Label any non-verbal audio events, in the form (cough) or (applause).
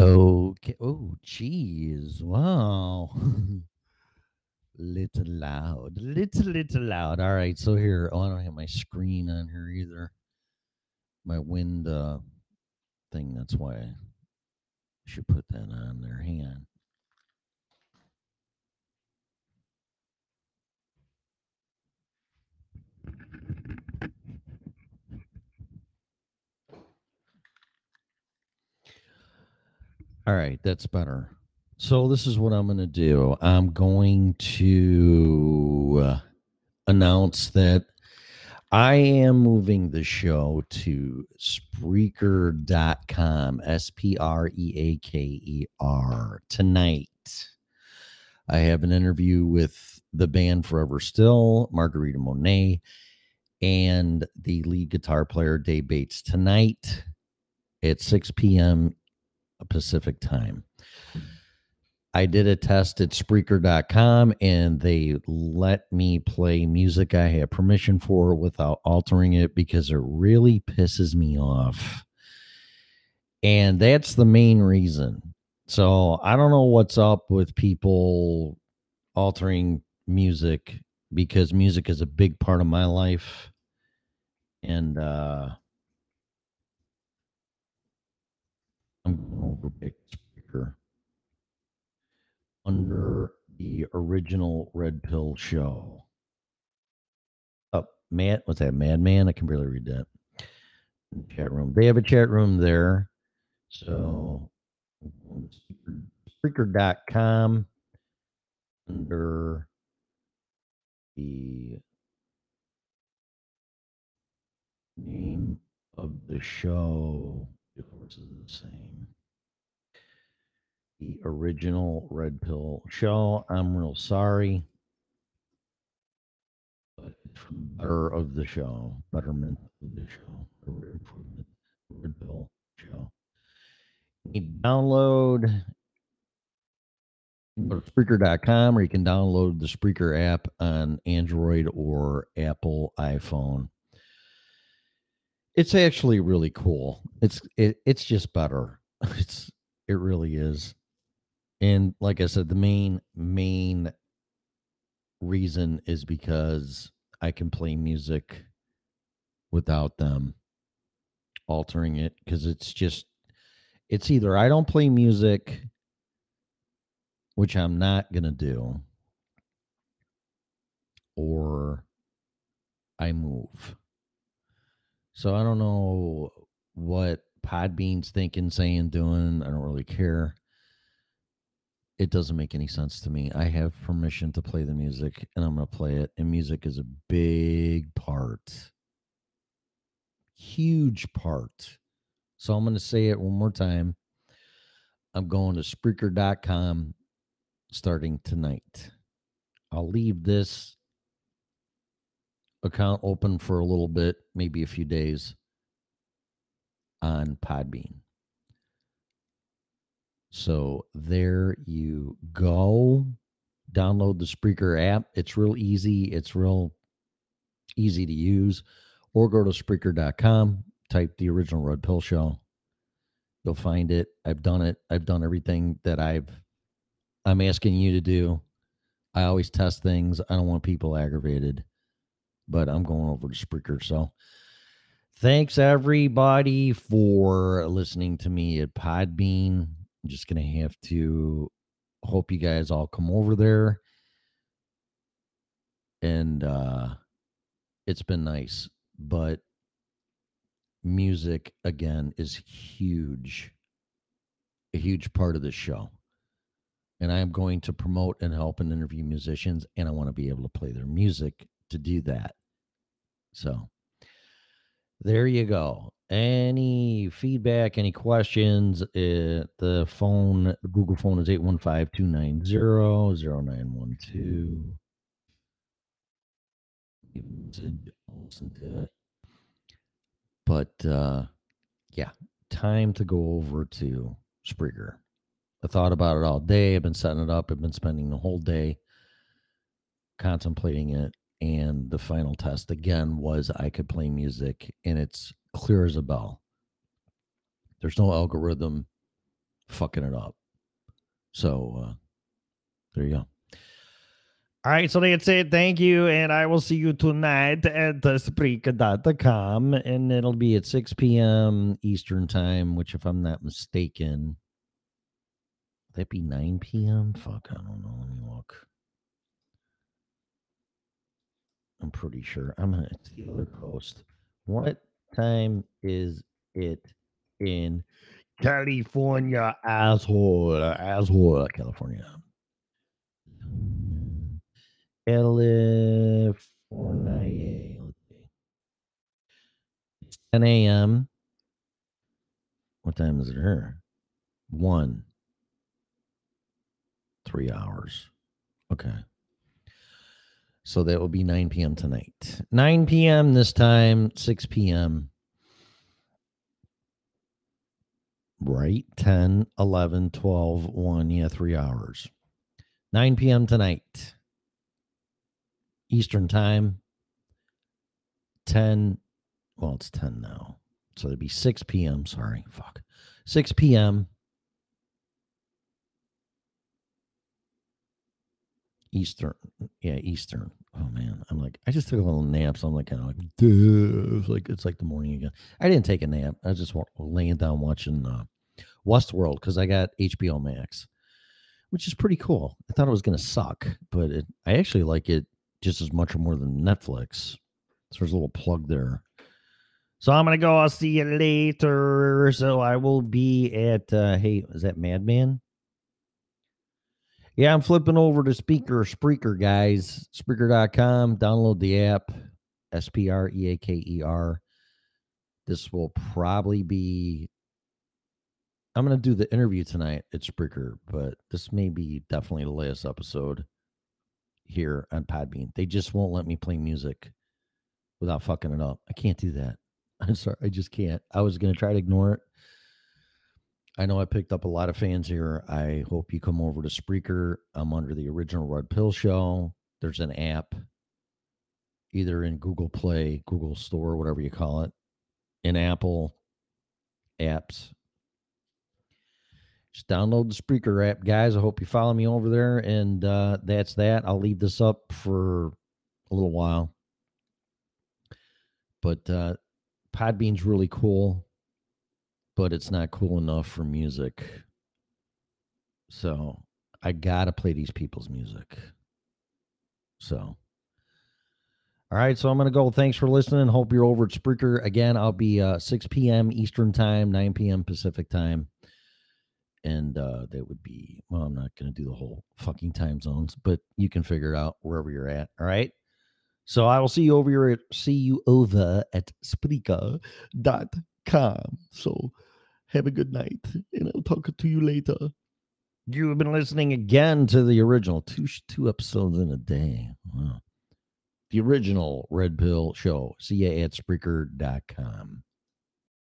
Okay. Oh, geez. Wow. (laughs) little loud. Little, little loud. All right. So here, oh, I don't have my screen on here either. My wind uh, thing. That's why I should put that on there. Hang on. All right, that's better. So this is what I'm going to do. I'm going to uh, announce that I am moving the show to Spreaker.com, S P R E A K E R, tonight. I have an interview with the band Forever Still, Margarita Monet, and the lead guitar player Dave Bates tonight at 6 p.m. Pacific time. I did a test at Spreaker.com and they let me play music I have permission for without altering it because it really pisses me off. And that's the main reason. So I don't know what's up with people altering music because music is a big part of my life. And uh I'm over big speaker under the original Red Pill show. Oh, Matt, what's that? Madman? I can barely read that. Chat room. They have a chat room there. So Spreaker.com under the name of the show. Is the same. The original Red Pill show. I'm real sorry. But it's from better of the show, betterment of the show, improvement, Red Pill show. You download go to Spreaker.com or you can download the Spreaker app on Android or Apple iPhone it's actually really cool. It's it, it's just better. (laughs) It's it really is. And like I said, the main main reason is because I can play music without them altering it because it's just it's either I don't play music which I'm not to do or I move. So I don't know what Podbean's thinking, saying, doing. I don't really care. It doesn't make any sense to me. I have permission to play the music and I'm going to play it. And music is a big part, huge part. So I'm going to say it one more time. I'm going to Spreaker.com starting tonight. I'll leave this account open for a little bit, maybe a few days on Podbean. So there you go. Download the Spreaker app. It's real easy. It's real easy to use. Or go to Spreaker.com, type the original Red Pill Show. You'll find it. I've done it. I've done everything that I've I'm asking you to do. I always test things. I don't want people aggravated but I'm going over to Spreaker. So thanks everybody for listening to me at Podbean. I'm just going to have to hope you guys all come over there. And uh it's been nice, but music again is huge a huge part of the show and i am going to promote and help and interview musicians and i want to be able to play their music to do that so there you go. Any feedback, any questions? Uh, the phone, the Google phone is 815 290 0912. But uh, yeah, time to go over to Spreaker. I thought about it all day. I've been setting it up. I've been spending the whole day contemplating it and the final test again was I could play music and it's clear as a bell. There's no algorithm fucking it up. So uh, there you go. All right, so that's it. Thank you. And I will see you tonight at the Spreaker.com. And it'll be at 6 p.m. Eastern time, which, if I'm not mistaken, that be 9 p.m.? Fuck, I don't know. Let me look. I'm pretty sure. I'm gonna the other coast. What time is it in California, asshole? Asshole, California. California. 10 a.m. What time is it here? One. Three hours. Okay. So that will be 9 p.m. tonight. 9 p.m. this time, 6 p.m. Right? 10, 11, 12, 1. Yeah, three hours. 9 p.m. tonight. Eastern time. 10, well, it's 10 now. So it'd be 6 p.m. Sorry. Fuck. 6 p.m. Eastern. Yeah, Eastern. Oh man, I'm like, I just took a little nap, so I'm like, kind of like, it's like it's like the morning again. I didn't take a nap. I was just laying down watching uh, Westworld because I got HBO Max, which is pretty cool. I thought it was gonna suck, but it, I actually like it just as much or more than Netflix. So there's a little plug there. So I'm gonna go. I'll see you later. So I will be at. uh Hey, is that Madman? Yeah, I'm flipping over to Speaker Spreaker, guys. Spreaker.com. Download the app. S P R E A K E R. This will probably be. I'm going to do the interview tonight at Spreaker, but this may be definitely the last episode here on Podbean. They just won't let me play music without fucking it up. I can't do that. (laughs) I'm sorry. I just can't. I was going to try to ignore it I know I picked up a lot of fans here. I hope you come over to Spreaker. I'm under the original Red Pill Show. There's an app, either in Google Play, Google Store, whatever you call it, in Apple apps. Just download the Spreaker app, guys. I hope you follow me over there. And uh, that's that. I'll leave this up for a little while. But uh, Podbean's really cool but it's not cool enough for music. So I gotta play these people's music. So all right, so I'm gonna go. Thanks for listening. Hope you're over at Spreaker again. I'll be uh, 6 p.m. Eastern time, 9 p.m. Pacific time, and uh, that would be. Well, I'm not gonna do the whole fucking time zones, but you can figure it out wherever you're at. All right. So I will see you over here at see you over at Spreaker.com. So have a good night, and I'll talk to you later. You have been listening again to the original two two episodes in a day. Wow. The original Red Pill Show. See you at Spreaker.com.